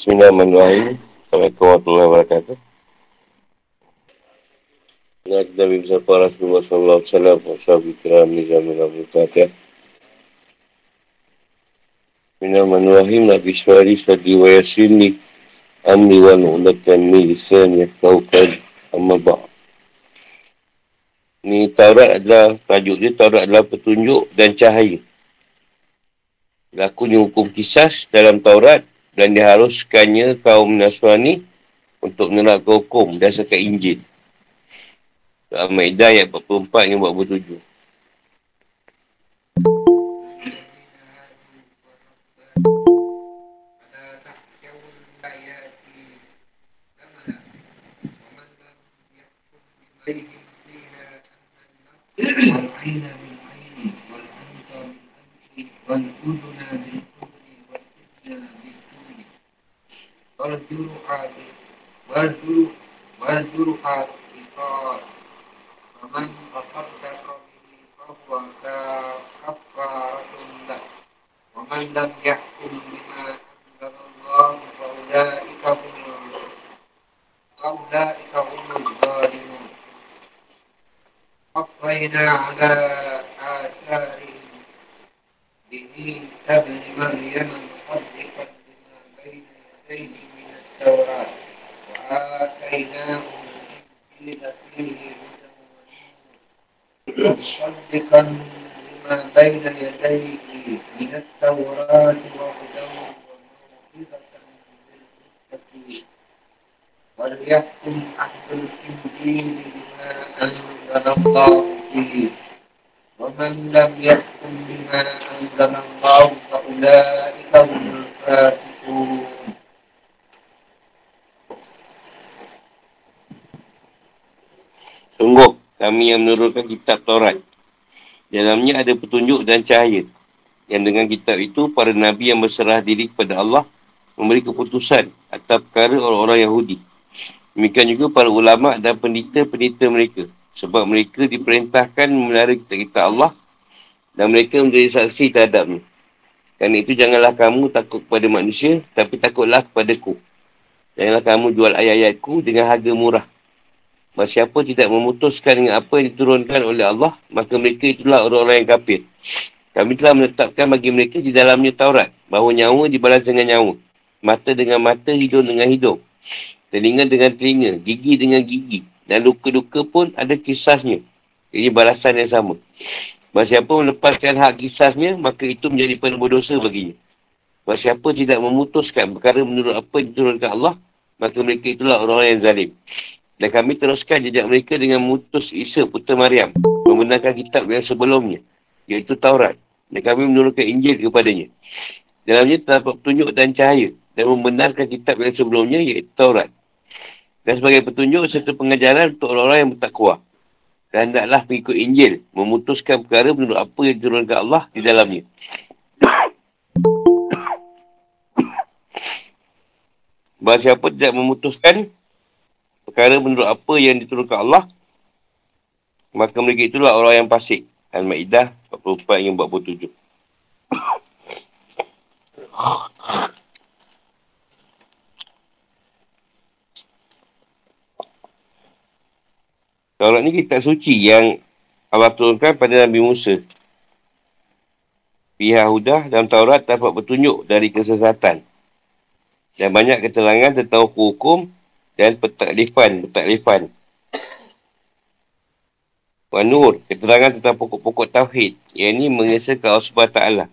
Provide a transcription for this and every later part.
Bismillahirrahmanirrahim. Assalamualaikum warahmatullahi wabarakatuh. Nabi Mustafa Rasulullah Sallallahu Alaihi Wasallam Wassalamu kiram Nizamin Abu Fatih Bismillahirrahmanirrahim Nabi Ismaili Sadi wa Yasini Amni wa Nu'latan Mi Lisan Yaktaukan Amma Ba' Ni Taurat adalah, tajuk dia Taurat adalah petunjuk dan cahaya. Lakunya hukum kisah dalam Taurat dan diharuskannya kaum Nasrani untuk menerapkan hukum berdasarkan Injil. Al-Ma'idah ayat 44 yang 47. والجرحات والجرح والجرحات قال فمن تصدق به فهو كفارة له ومن لم يحكم بما أنزل الله فأولئك هم أولئك هم الظالمون قفينا على آثارهم به ابن مريم مصدقا لما بين يديه التوراة وآتيناه الإنجيل فيه هدى مصدقا لما بين يديه من التوراة وهدى وموعظة للمتقين وليحكم أهل الإنجيل بما أنزل الله فيه ومن لم يحكم بما أنزل الله فأولئك هم الفاسقون Sungguh, kami yang menurunkan kitab Taurat. Dalamnya ada petunjuk dan cahaya. Yang dengan kitab itu, para Nabi yang berserah diri kepada Allah memberi keputusan atas perkara orang-orang Yahudi. Demikian juga para ulama dan pendeta-pendeta mereka. Sebab mereka diperintahkan memelihara kitab-kitab Allah dan mereka menjadi saksi terhadapnya. Kerana itu janganlah kamu takut kepada manusia, tapi takutlah kepadaku. Janganlah kamu jual ayat-ayatku dengan harga murah. Siapa tidak memutuskan dengan apa yang diturunkan oleh Allah, maka mereka itulah orang-orang yang kafir. Kami telah menetapkan bagi mereka di dalamnya Taurat, bahawa nyawa dibalas dengan nyawa. Mata dengan mata, hidung dengan hidung. Telinga dengan telinga, gigi dengan gigi. Dan luka-luka pun ada kisahnya. Ini balasan yang sama. Bahawa siapa melepaskan hak kisahnya, maka itu menjadi penubuh dosa baginya. Bahawa siapa tidak memutuskan perkara menurut apa yang diturunkan Allah, maka mereka itulah orang-orang yang zalim. Dan kami teruskan jejak mereka dengan mutus Isa Putera Maryam. Membenarkan kitab yang sebelumnya. Iaitu Taurat. Dan kami menurunkan Injil kepadanya. Dalamnya terdapat petunjuk dan cahaya. Dan membenarkan kitab yang sebelumnya iaitu Taurat. Dan sebagai petunjuk serta pengajaran untuk orang-orang yang bertakwa. Dan hendaklah pengikut Injil. Memutuskan perkara menurut apa yang diturunkan Allah di dalamnya. Bahawa siapa tidak memutuskan perkara menurut apa yang diturunkan Allah, maka mereka itulah orang yang fasik. Al-Ma'idah 44 yang 47. Taurat ni kitab suci yang Allah turunkan pada Nabi Musa. Pihak Hudah dalam Taurat dapat petunjuk dari kesesatan. Dan banyak keterangan tentang hukum dan petaklifan, petaklifan. Wanur, keterangan tentang pokok-pokok Tauhid. Yang ini mengesahkan Allah SWT.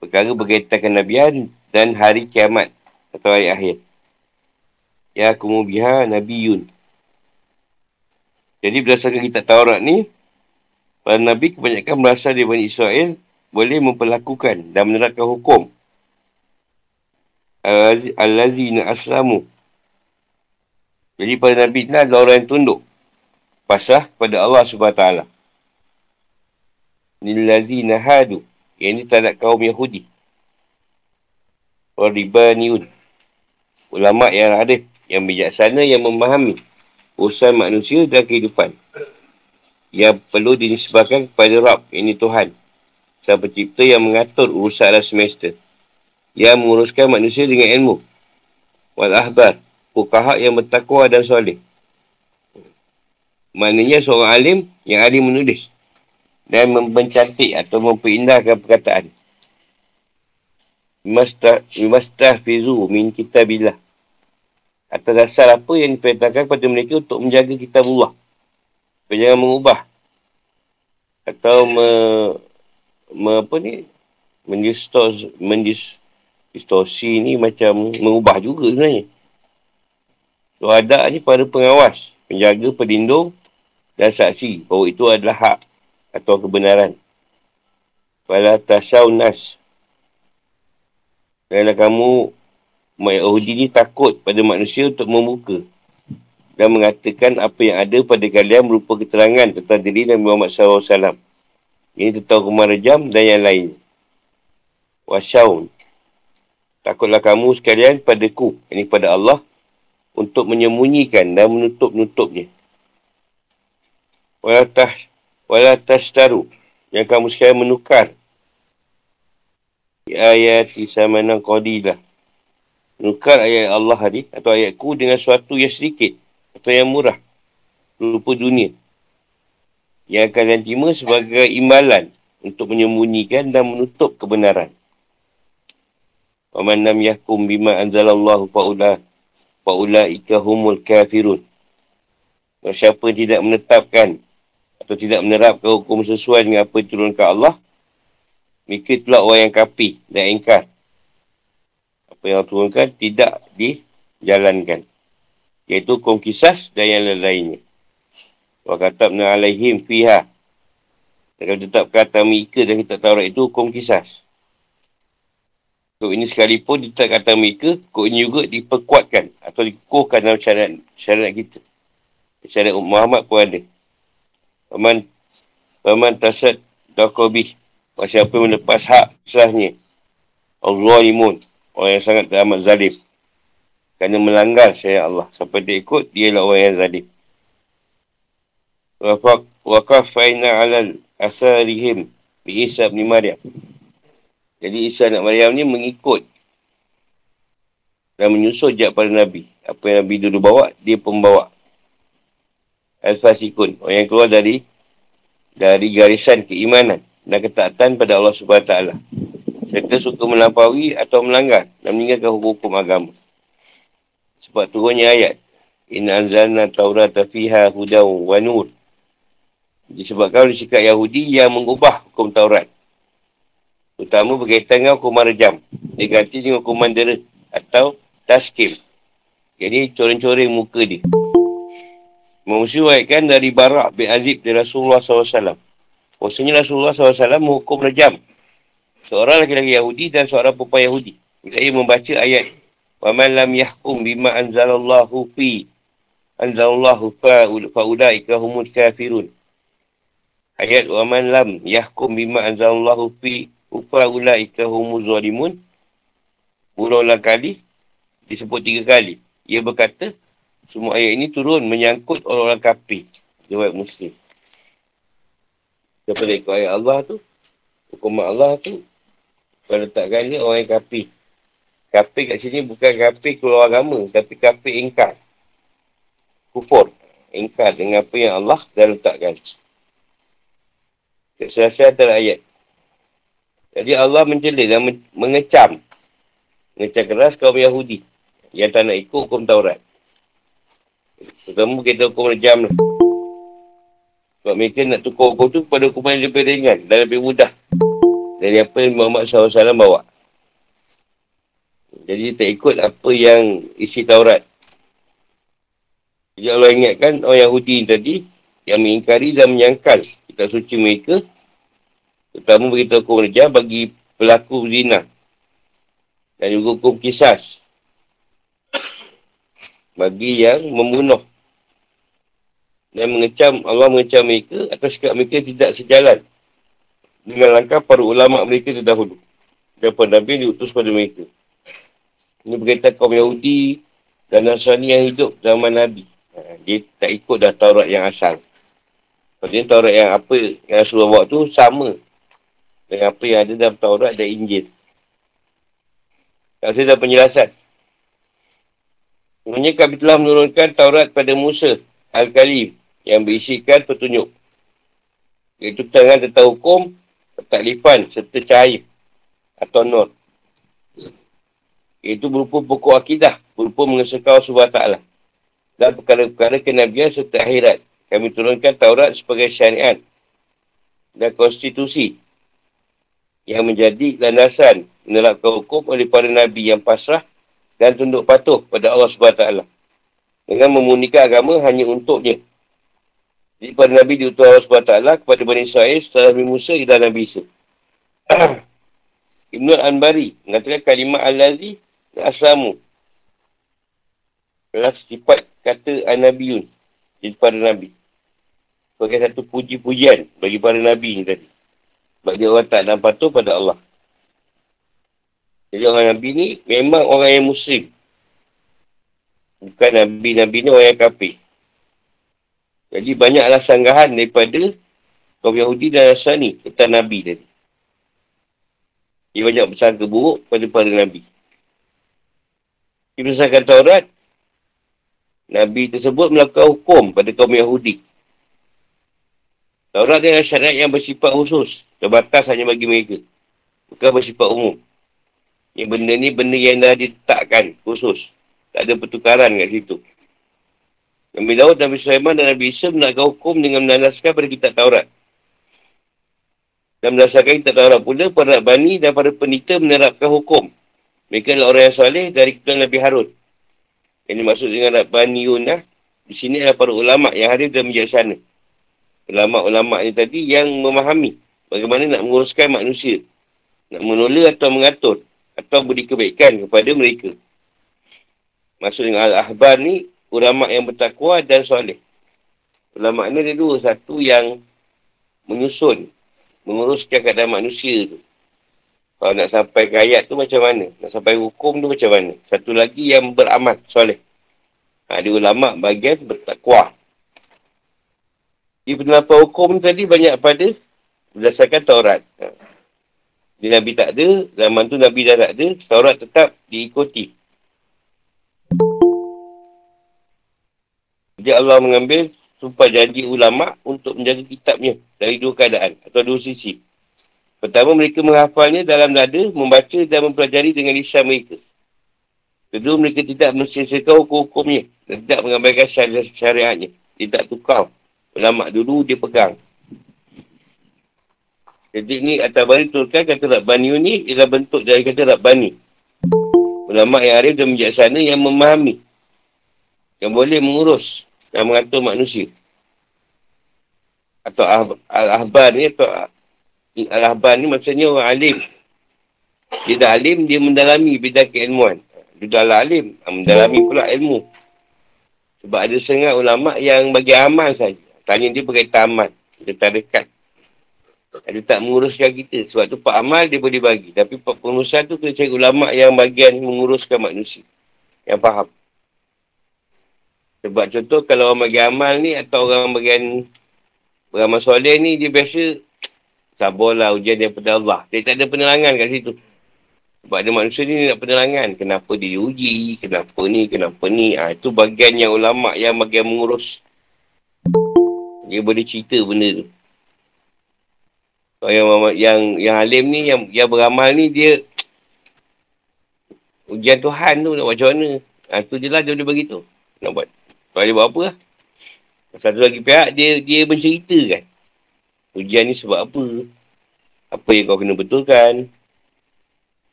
Perkara berkaitan kenabian dan hari kiamat atau hari akhir. Ya kumubiha Nabi Yun. Jadi berdasarkan kitab Taurat ni, para Nabi kebanyakan berasal dari Bani Israel boleh memperlakukan dan menerapkan hukum. Al-Lazina Aslamu jadi pada Nabi ni adalah orang yang tunduk. Pasrah pada Allah SWT. Nilazi nahadu. Yang ini tak kaum Yahudi. Ribaniun. Ulama yang ada. Yang bijaksana yang memahami. Urusan manusia dan kehidupan. Yang perlu dinisbahkan kepada Rab. Ini Tuhan. Sang pencipta yang mengatur urusan alam semesta. Yang menguruskan manusia dengan ilmu. wal ahbar. Fukaha yang bertakwa dan soleh. Maknanya seorang alim yang alim menulis. Dan mempencantik atau memperindahkan perkataan. Mimastah fizu min kitabillah. Atas dasar apa yang diperintahkan kepada mereka untuk menjaga kitabullah. Jangan mengubah. Atau me, me apa ni? Mendistorsi, mendistorsi ni macam mengubah juga sebenarnya. So ada ni pada pengawas, penjaga, pelindung dan saksi bahawa itu adalah hak atau kebenaran. Fala tasyaw nas. Kerana kamu Yahudi ni takut pada manusia untuk membuka dan mengatakan apa yang ada pada kalian berupa keterangan tentang diri Nabi Muhammad SAW. Ini tentang hukuman rejam dan yang lain. Wasyaun. Takutlah kamu sekalian padaku, ini pada Allah, untuk menyembunyikan dan menutup-nutupnya. Walatah, walatah taru yang kamu sekalian menukar ayat isamanang qadilah. Menukar ayat Allah tadi atau ayatku dengan sesuatu yang sedikit atau yang murah rupa dunia yang akan kalian terima sebagai imbalan untuk menyembunyikan dan menutup kebenaran. Waman nam yahkum bima anzalallahu fa'ula fa'ulaika humul kafirun. Siapa tidak menetapkan atau tidak menerapkan hukum sesuai dengan apa yang turunkan Allah, mereka itulah orang yang kapi dan ingkar. Apa yang turunkan tidak dijalankan. Iaitu hukum kisah dan yang lain-lainnya. Wa katabna alaihim fiha. Dan tetap kata mereka dan kita Taurat itu hukum kisah. So ini sekalipun kita kata mereka, kok ini juga diperkuatkan atau dikukuhkan dalam syarat, syarat kita. Syarat Muhammad pun ada. Paman, paman tasad dakobih. Siapa yang melepas hak sahnya. Allah imun. Orang yang sangat teramat zalim. Kerana melanggar syariat Allah. Sampai dia ikut, dia lah orang yang zalim. Waqaf fa'ina alal asarihim bi Isa bin Maryam. Jadi Isa anak Maryam ni mengikut dan menyusul jat pada Nabi. Apa yang Nabi dulu bawa, dia pembawa. Al-Fasikun. Orang yang keluar dari dari garisan keimanan dan ketaatan pada Allah SWT. Serta suka melampaui atau melanggar dan meninggalkan hukum-hukum agama. Sebab turunnya ayat. In anzalna taurat fiha hudaw wa nur. Disebabkan oleh sikap Yahudi yang mengubah hukum Taurat. Terutama berkaitan dengan hukuman rejam. Dia ganti dengan hukuman dera atau taskim. Jadi coreng-coreng muka dia. Memusuhkan dari Barak bin Azib dari Rasulullah SAW. Maksudnya Rasulullah SAW menghukum rejam. Seorang lelaki-lelaki Yahudi dan seorang perempuan Yahudi. Bila ia membaca ayat وَمَنْ لَمْ يَحْكُمْ بِمَا أَنْزَلَ اللَّهُ فِي أَنْزَلَ اللَّهُ فَأُولَٰئِكَ هُمُ الْكَافِرُونَ Ayat وَمَنْ لَمْ يَحْكُمْ بِمَا أَنْزَلَ اللَّهُ فِي فَأُولَٰئِكَ هُمُ الظَّالِمُونَ Berulang kali, disebut tiga kali. Ia berkata, semua ayat ini turun menyangkut orang-orang kafir. Jawab Muslim. Siapa ikut ayat Allah tu, hukum Allah tu, kalau letakkan dia orang yang kafir. Kafir kat sini bukan kafir keluar agama, tapi kafir ingkar. Kufur. Ingkar dengan apa yang Allah dah letakkan. Keselesaian antara ayat. Jadi Allah menjelit dan mengecam. Mengecam keras kaum Yahudi. Yang tak nak ikut hukum Taurat. Pertama kita hukum rejam lah. Sebab mereka nak tukar hukum tu pada hukuman yang lebih ringan dan lebih mudah. Dari apa yang Muhammad SAW bawa. Jadi tak ikut apa yang isi Taurat. Jadi Allah ingatkan orang Yahudi tadi yang mengingkari dan menyangkal kitab suci mereka terutama beritahu hukum rejah bagi pelaku zina dan juga hukum kisas bagi yang membunuh dan mengecam Allah mengecam mereka atas sikap mereka tidak sejalan dengan langkah para ulama mereka terdahulu dan Nabi diutus pada mereka. Ini berkaitan kaum Yahudi dan Nasrani yang hidup zaman Nabi. Ha, dia tak ikut dah Taurat yang asal. Maksudnya Taurat yang apa yang Rasulullah bawa tu sama dengan apa yang ada dalam Taurat dan Injil. Tak dah penjelasan. Sebenarnya kami telah menurunkan Taurat pada Musa Al-Kalim yang berisikan petunjuk. Iaitu tangan tentang hukum, taklifan serta cahaya atau nur. Iaitu berupa pokok akidah, berupa mengesahkan Allah SWT. Dan perkara-perkara kenabian serta akhirat. Kami turunkan Taurat sebagai syariat dan konstitusi yang menjadi landasan menerapkan hukum oleh para nabi yang pasrah dan tunduk patuh pada Allah SWT dengan memunikan agama hanya untuknya. Jadi para Nabi diutus Allah SWT kepada Bani Israel setelah Nabi Musa dan Nabi Isa. Ibn Al-Anbari mengatakan kalimat Al-Lazi dan Aslamu adalah sifat kata An-Nabiyun jadi para Nabi. Sebagai satu puji-pujian bagi para Nabi ni tadi. Sebab dia orang tak dan patuh pada Allah. Jadi orang Nabi ni memang orang yang Muslim. Bukan Nabi-Nabi ni orang yang kafir. Jadi banyaklah sanggahan daripada kaum Yahudi dan Nasrani tentang Nabi tadi. Dia banyak bersangka buruk pada para Nabi. Dia bersangka Taurat. Nabi tersebut melakukan hukum pada kaum Yahudi. Taurat adalah syariat yang bersifat khusus. Terbatas hanya bagi mereka. Bukan bersifat umum. Yang benda ni benda yang dah ditetapkan khusus. Tak ada pertukaran kat situ. Nabi Daud, Nabi Sulaiman dan Nabi Isa menakkan hukum dengan menandaskan pada kitab Taurat. Dan berdasarkan kitab Taurat pula, para Bani dan para penita menerapkan hukum. Mereka adalah orang yang soleh dari ketuan Nabi Harun. Yang dimaksud dengan Bani Yunah, di sini adalah para ulama' yang hadir dan bijaksana. Ulama'-ulama' ini tadi yang memahami bagaimana nak menguruskan manusia. Nak menolak atau mengatur atau beri kebaikan kepada mereka. Maksud dengan Al-Ahbar ni, ulama' yang bertakwa dan soleh. Ulama' ni ada dua. Satu yang menyusun, menguruskan keadaan manusia tu. Kalau nak sampai ke ayat tu macam mana? Nak sampai hukum tu macam mana? Satu lagi yang beramal, soleh. Ada ulama' bagian bertakwa. Di penerapan hukum tadi banyak pada berdasarkan Taurat. Bila Nabi tak ada, zaman tu Nabi dah tak ada, Taurat tetap diikuti. Jadi Allah mengambil sumpah janji ulama' untuk menjaga kitabnya dari dua keadaan atau dua sisi. Pertama, mereka menghafalnya dalam dada, membaca dan mempelajari dengan lisan mereka. Kedua, mereka tidak mensisakan hukum-hukumnya dan tidak mengambilkan syari syariatnya. Dia tak tukar. Ulama' dulu dia pegang. Jadi ni atas bani turkan kata Rabbani ni ialah bentuk dari kata Rabbani. Ulama yang arif dan bijaksana yang memahami. Yang boleh mengurus dan mengatur manusia. Atau Al-Ahbar ni atau Al-Ahbar ni maksudnya orang alim. Dia dah alim, dia mendalami bidang keilmuan. Dia dah lah alim, mendalami pula ilmu. Sebab ada sengat ulama yang bagi amal saja. Tanya dia berkaitan amal. Dia tak dekat. Dia tak menguruskan kita. Sebab tu Pak Amal dia boleh bagi. Tapi Pak Pengurusan tu kena cari ulama' yang bagian menguruskan manusia. Yang faham. Sebab contoh kalau orang bagi amal ni atau orang bagian beramal soleh ni dia biasa sabarlah ujian daripada Allah. Dia tak ada penerangan kat situ. Sebab ada manusia ni nak penerangan. Kenapa dia diuji, kenapa ni, kenapa ni. Ha, itu bagian yang ulama' yang bagian mengurus. Dia boleh cerita benda tu. Kalau yang, yang, yang alim ni, yang, yang beramal ni, dia ujian Tuhan tu nak buat macam mana. Ha, tu je lah dia boleh beritahu. Nak buat. Kalau dia buat apa lah. Satu lagi pihak, dia dia menceritakan. Ujian ni sebab apa. Apa yang kau kena betulkan.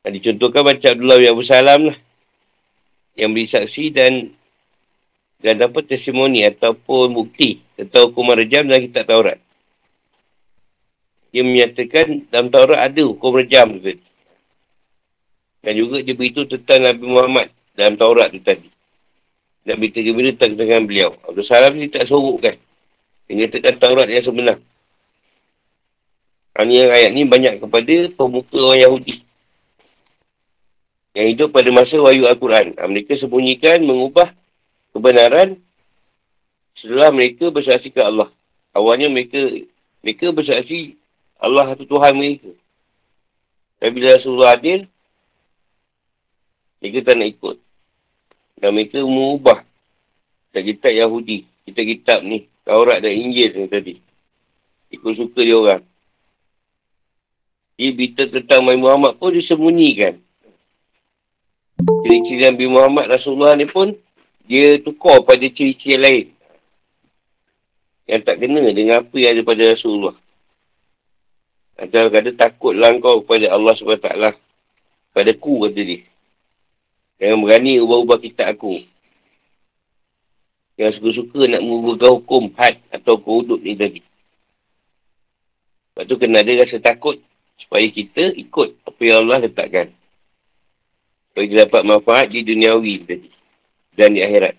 Ha, dicontohkan macam Abdullah bin Abu Salam lah. Yang beri saksi dan dan dapat testimoni ataupun bukti tentang hukuman rejam dalam kitab Taurat dia menyatakan dalam Taurat ada hukum rejam tu tadi. Dan juga dia beritahu tentang Nabi Muhammad dalam Taurat tu tadi. Dan berita gembira tentang dengan beliau. Abdul Salam ni tak sorok kan. Dia nyatakan Taurat yang sebenar. Ini ayat ni banyak kepada pemuka orang Yahudi. Yang hidup pada masa wahyu Al-Quran. Mereka sembunyikan, mengubah kebenaran setelah mereka bersaksi ke Allah. Awalnya mereka mereka bersaksi Allah satu Tuhan mereka. Tapi bila Rasulullah hadir, mereka tak nak ikut. Dan mereka mengubah kitab-kitab Yahudi. Kitab-kitab ni. Taurat dan Injil ni tadi. Ikut suka dia orang. Jadi berita tentang Nabi Muhammad pun disembunyikan. Ciri-ciri Nabi Muhammad Rasulullah ni pun dia tukar pada ciri-ciri lain. Yang tak kena dengan apa yang ada pada Rasulullah. Atau kata takutlah kau kepada Allah SWT. Pada ku kata dia. Jangan berani ubah-ubah kitab aku. Yang suka-suka nak mengubah hukum had atau kudut ni tadi. Lepas tu kena ada rasa takut supaya kita ikut apa yang Allah letakkan. Supaya kita dapat manfaat di duniawi tadi. Dan di akhirat.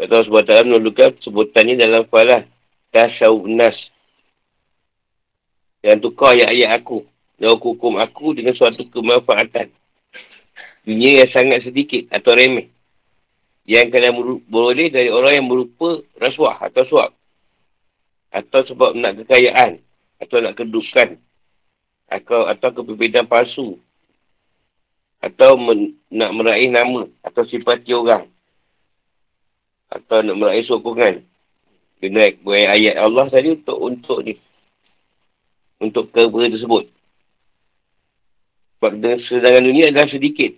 Kata Allah SWT menunjukkan sebutan ni dalam falah. Tasawuf nas. Yang tukar ayat-ayat aku. Dan hukum aku dengan suatu kemanfaatan. Dunia yang sangat sedikit atau remeh. Yang kalian boleh dari orang yang berupa rasuah atau suap. Atau sebab nak kekayaan. Atau nak kedudukan. Atau, atau kebebasan palsu atau men, nak meraih nama atau simpati orang. Atau nak meraih sokongan. Kena buat ayat Allah tadi untuk untuk ni. Untuk keberapa tersebut. Sebab sedangkan dunia adalah sedikit.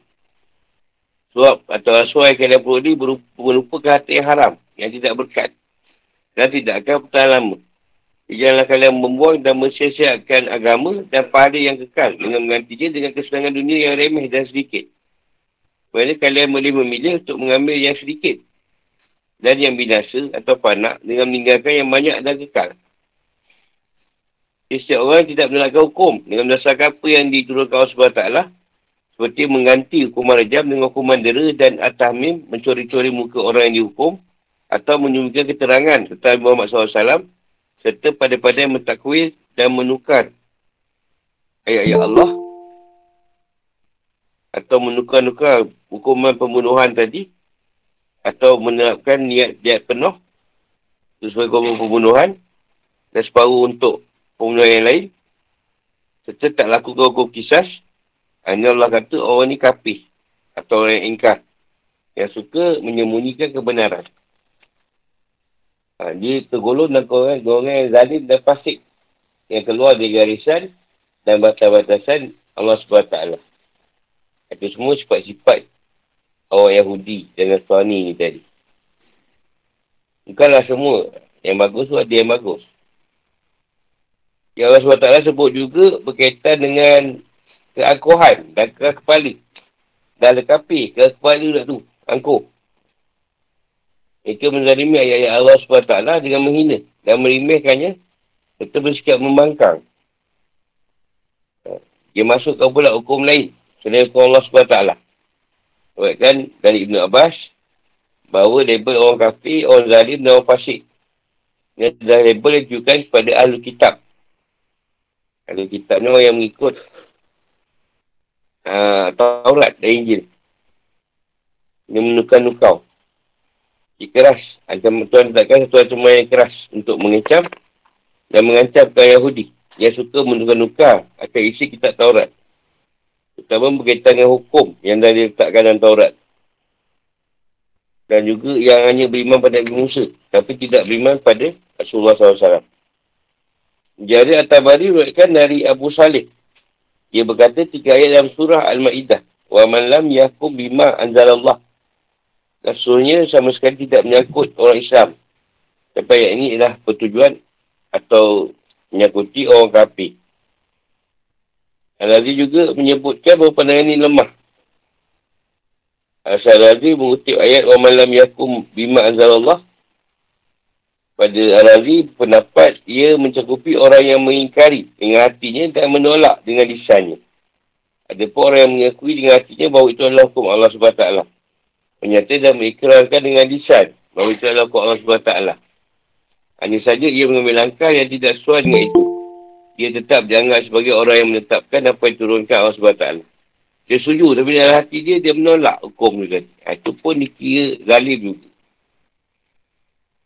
Sebab atau kalian perlu ni merupakan hati yang haram. Yang tidak berkat. Dan tidak akan bertahan lama Janganlah kalian membuang dan mensiasiakan agama dan pahala yang kekal dengan menggantinya dengan kesenangan dunia yang remeh dan sedikit. Mereka kalian boleh memilih untuk mengambil yang sedikit dan yang binasa atau panak dengan meninggalkan yang banyak dan kekal. Setiap orang tidak menolakkan hukum dengan berdasarkan apa yang diturunkan Allah SWT seperti mengganti hukuman rejam dengan hukuman dera dan atahmim mencuri-curi muka orang yang dihukum atau menyumbangkan keterangan tentang Muhammad SAW serta pada-pada mentakwil dan menukar ayat-ayat Allah atau menukar-nukar hukuman pembunuhan tadi atau menerapkan niat-niat penuh sesuai hukuman pembunuhan dan separuh untuk pembunuhan yang lain serta tak lakukan hukum kisah hanya Allah kata orang ni kapih atau orang yang ingkar yang suka menyembunyikan kebenaran. Ha, dia tergolong dan golongan, yang zalim dan fasik. Yang keluar dari garisan dan batas-batasan Allah SWT. Itu semua sifat-sifat orang Yahudi dan Nasrani ni tadi. Bukanlah semua. Yang bagus tu ada yang bagus. Yang Allah SWT sebut juga berkaitan dengan keangkuhan dan keras kepala. Dan lekapi keras kepala tu. Angkuh. Mereka menzalimi ayat-ayat Allah SWT dengan menghina dan merimehkannya serta bersikap membangkang. Dia masukkan pula hukum lain selain hukum Allah SWT. Kan dari Ibn Abbas bahawa label orang kafir, orang zalim dan orang fasik. Ini adalah label yang ditujukan kepada ahli kitab. Ahli kitab ni orang yang mengikut uh, Taurat dan Injil. Dia menukar-nukau. Dia keras. Ancam Tuhan takkan satu ancaman yang keras untuk mengecam dan mengancamkan Yahudi yang suka menukar-nukar akan isi kitab Taurat. Terutama berkaitan dengan hukum yang dah diletakkan dalam Taurat. Dan juga yang hanya beriman pada Nabi Musa. Tapi tidak beriman pada Rasulullah SAW. Jadi At-Tabari berkata dari Abu Salih. Dia berkata tiga ayat dalam surah Al-Ma'idah. Wa man lam yakum bima anzalallah. Rasulnya sama sekali tidak menyangkut orang Islam. Tapi ayat ini adalah pertujuan atau menyakuti orang kafir. Al-Aziz juga menyebutkan bahawa pandangan ini lemah. Al-Aziz mengutip ayat wa malam yakum bima Allah. Pada Al-Aziz pendapat ia mencakupi orang yang mengingkari dengan hatinya dan menolak dengan lisannya. Ada pun orang yang mengakui dengan hatinya bahawa itu adalah hukum Allah SWT menyatakan dan mengikrarkan dengan lisan bahawa itu adalah Allah SWT. Hanya saja ia mengambil langkah yang tidak sesuai dengan itu. Dia tetap dianggap sebagai orang yang menetapkan apa yang turunkan Allah SWT. Dia setuju tapi dalam hati dia, dia menolak hukum dia. Ha, itu pun dikira zalim juga.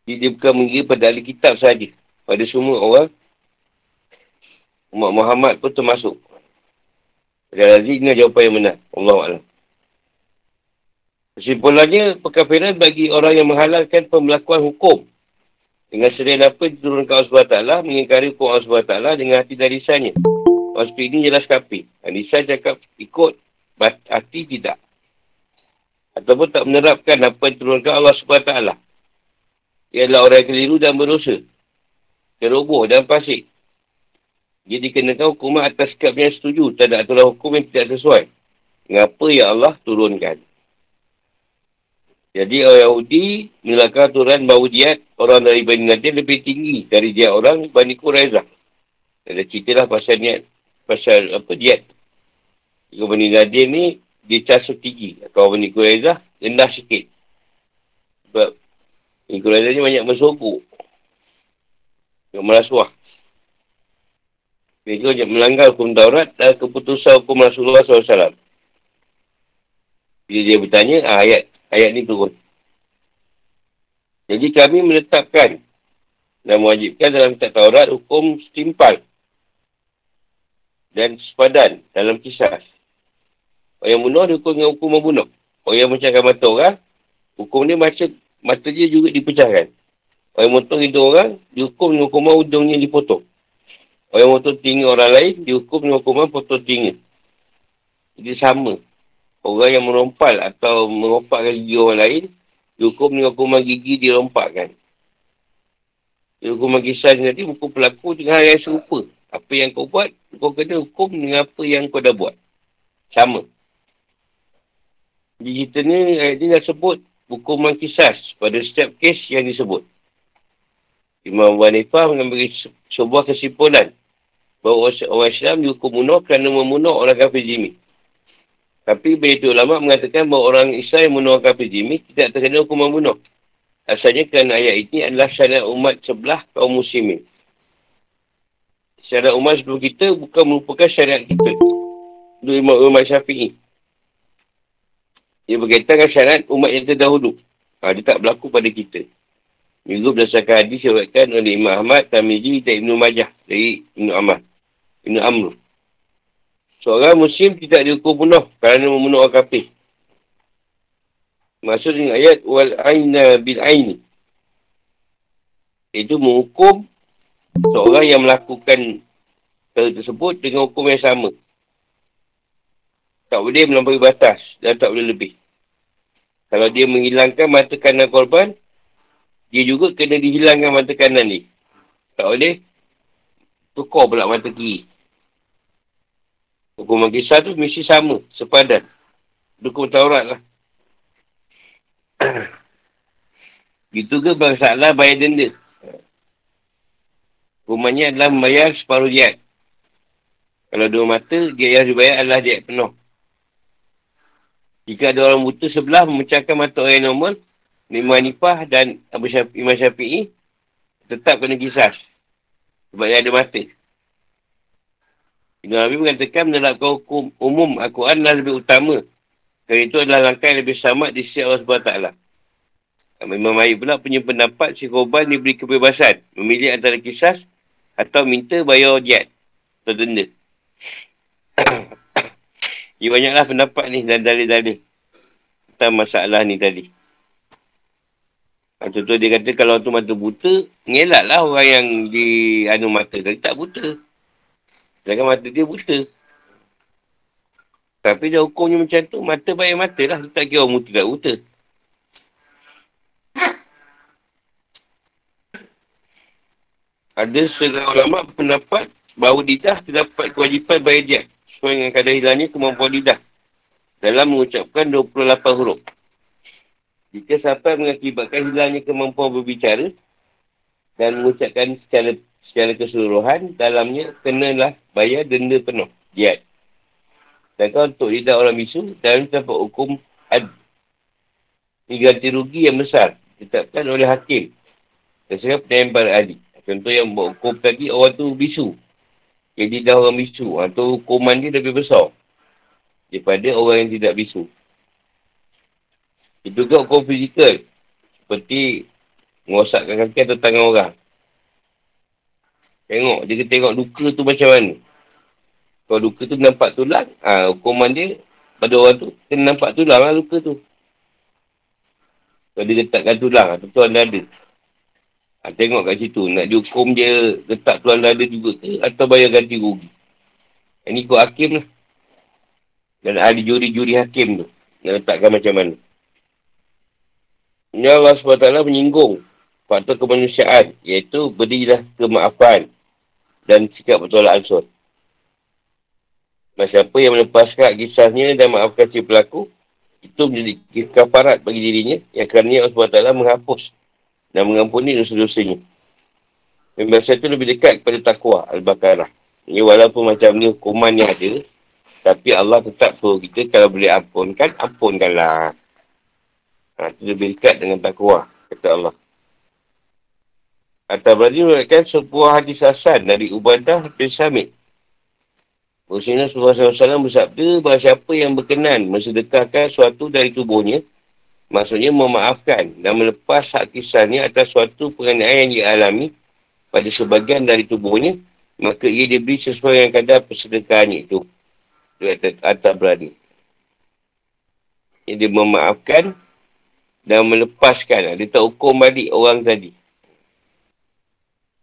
Dia, dia bukan mengira pada ahli kitab saja. Pada semua orang. Umat Muhammad pun termasuk. Dan Aziz ini jawapan yang benar. Allah Allah. Kesimpulannya, pekafiran bagi orang yang menghalalkan pemelakuan hukum. Dengan sering apa diturunkan Allah SWT, mengingkari hukum Allah SWT dengan hati dan lisannya. Orang seperti ini jelas kafir. Lisan cakap ikut, hati tidak. Ataupun tak menerapkan apa yang diturunkan Allah SWT. Ia adalah orang yang keliru dan berdosa. Ceroboh dan pasik. Dia dikenakan hukuman atas sikap yang setuju. Tak ada aturan hukum yang tidak sesuai. Mengapa ya Allah turunkan? Jadi orang Yahudi mengelakkan aturan bahawa diat orang dari Bani Nadir lebih tinggi dari diat orang Bani Quraizah. Ada cerita lah pasal niat, pasal apa diat. Jika Bani Nadir ni, dia casa tinggi. Kalau Bani Quraizah, rendah sikit. Sebab Bani Quraizah ni banyak bersogok. Yang merasuah. Mereka banyak melanggar hukum Taurat dan keputusan hukum Rasulullah SAW. Bila dia bertanya, ah, ayat ayat ni turun. Jadi kami menetapkan dan mewajibkan dalam kitab Taurat hukum setimpal dan sepadan dalam kisah. Orang yang bunuh dihukum dengan hukum membunuh. Orang yang mencahkan mata orang, hukum dia macam mata dia juga dipecahkan. Orang yang motong hidung orang, dihukum dengan hukuman hidungnya dipotong. Orang yang motong tinggi orang lain, dihukum dengan hukuman potong tinggi. Jadi sama orang yang merompal atau merompakkan gigi orang lain, dihukum dengan hukuman gigi dirompakkan. Hukuman kisah nanti hukum pelaku dengan yang serupa. Apa yang kau buat, kau kena hukum dengan apa yang kau dah buat. Sama. Di cerita ni, ayat ni dah sebut hukuman kisah pada setiap kes yang disebut. Imam Abu Hanifah mengambil sebuah kesimpulan bahawa orang Islam dihukum bunuh kerana membunuh orang kafir jimik. Tapi begitu ulama mengatakan bahawa orang Islam yang membunuh kafir jimmi tidak terkena hukuman bunuh. Asalnya kerana ayat ini adalah syariat umat sebelah kaum muslimin. Syariat umat sebelum kita bukan merupakan syariat kita. Itu umat, umat syafi'i. Ia berkaitan dengan syariat umat yang terdahulu. Ha, dia tak berlaku pada kita. Juga berdasarkan hadis yang oleh Imam Ahmad, Tamiji dan Ibn Majah dari Ibn Ahmad. Ibn Amr. Seorang muslim tidak dihukum bunuh kerana membunuh orang kafir. Maksud dengan ayat wal aina bil aini. Itu menghukum seorang yang melakukan hal tersebut dengan hukum yang sama. Tak boleh melampaui batas dan tak boleh lebih. Kalau dia menghilangkan mata kanan korban, dia juga kena dihilangkan mata kanan ni. Tak boleh tukar pula mata kiri. Hukuman kisah tu mesti sama, sepadan. Hukum Taurat lah. Itu ke masalah bayar denda. Hukumannya adalah membayar separuh diat. Kalau dua mata, dia yang dibayar adalah diat penuh. Jika ada orang buta sebelah memecahkan mata orang normal, Imam Hanifah dan Abu Syafi'i, Imam Syafi'i tetap kena kisah. Sebab dia ada mata. Ibn Nabi mengatakan menerapkan hukum umum Al-Quran adalah lebih utama. Kerana itu adalah langkah yang lebih sama di sisi Allah SWT. Memang baik pula punya pendapat si korban diberi kebebasan. Memilih antara kisah atau minta bayar jad atau denda. Ia banyaklah pendapat ni dan dalil-dalil. Tentang masalah ni tadi. Contoh dia kata kalau tu mata buta, ngelaklah orang yang di anu mata tadi tak buta. Sedangkan mata dia buta. Tapi dia hukumnya macam tu, mata bayar mata lah. Dia tak kira orang buta tak buta. Ada setengah ulama pendapat bahawa lidah terdapat kewajipan bayar dia. Sesuai dengan kadar hilangnya kemampuan lidah. Dalam mengucapkan 28 huruf. Jika sampai mengakibatkan hilangnya kemampuan berbicara dan mengucapkan secara secara keseluruhan, dalamnya kenalah bayar denda penuh. Dan kalau untuk lidah orang bisu, dalam tempat hukum ad. Ini ganti rugi yang besar. Ditetapkan oleh hakim. Dan saya penyayang para ahli. Contoh yang buat hukum tadi, orang tu bisu. Jadi dah orang bisu. Atau hukuman dia lebih besar. Daripada orang yang tidak bisu. Itu juga hukum fizikal. Seperti mengosakkan kaki atau tangan orang. Tengok, dia tengok luka tu macam mana. Kalau luka tu nampak tulang, ha, hukuman dia pada orang tu, kena nampak tulang lah luka tu. Kalau dia letakkan tulang atau tuan dada. Ha, tengok kat situ. Nak dihukum dia letak tuan dada juga ke atau bayar ganti rugi. Ini ikut hakim lah. Dan ahli juri-juri hakim tu. Nak letakkan macam mana. Ini Allah SWT menyinggung faktor kemanusiaan. Iaitu berilah kemaafan dan sikap bertolak ansur. Siapa yang melepaskan kisahnya dan maafkan si pelaku, itu menjadi kafarat bagi dirinya yang kerana Allah SWT menghapus dan mengampuni dosa-dosanya. Membiasa itu lebih dekat kepada takwa Al-Baqarah. Ini walaupun macam ni hukuman yang ada, tapi Allah tetap suruh kita kalau boleh ampunkan, ampunkanlah. Ha, itu lebih dekat dengan takwa, kata Allah. Atau berarti merupakan sebuah hadis hasan dari Ubadah bin Samit. Rasulullah SAW bersabda bahawa siapa yang berkenan mensedekahkan suatu dari tubuhnya, maksudnya memaafkan dan melepas hak kisahnya atas suatu penganiayaan yang dialami pada sebagian dari tubuhnya, maka ia diberi sesuai dengan kadar persedekahannya itu. Itu atas berani. Dia memaafkan dan melepaskan. Dia tak hukum balik orang tadi.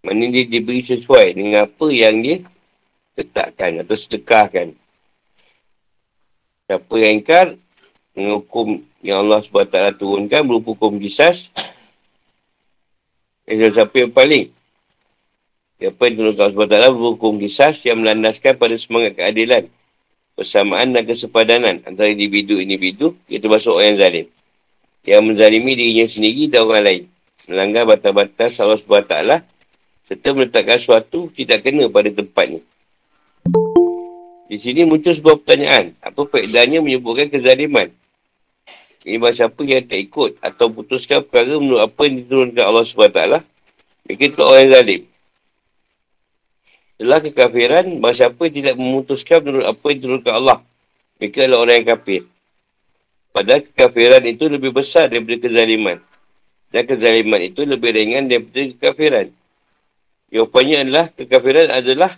Mana dia diberi sesuai dengan apa yang dia letakkan atau sedekahkan. Siapa yang ingkar dengan hukum yang Allah SWT turunkan berupa hukum kisas. Eh, siapa yang paling? Siapa yang turunkan Allah SWT berupa hukum kisas yang melandaskan pada semangat keadilan. Persamaan dan kesepadanan antara individu-individu yang termasuk orang yang zalim. Yang menzalimi dirinya sendiri dan orang lain. Melanggar batas-batas Allah SWT serta meletakkan sesuatu tidak kena pada tempatnya. Di sini muncul sebuah pertanyaan. Apa faedahnya menyebutkan kezaliman? Ini bahawa siapa yang tak ikut atau putuskan perkara menurut apa yang diturunkan Allah SWT. Mereka itu orang yang zalim. Setelah kekafiran, bahawa siapa yang tidak memutuskan menurut apa yang diturunkan Allah. Mereka adalah orang yang kafir. Padahal kekafiran itu lebih besar daripada kezaliman. Dan kezaliman itu lebih ringan daripada kekafiran. Jawapannya adalah kekafiran adalah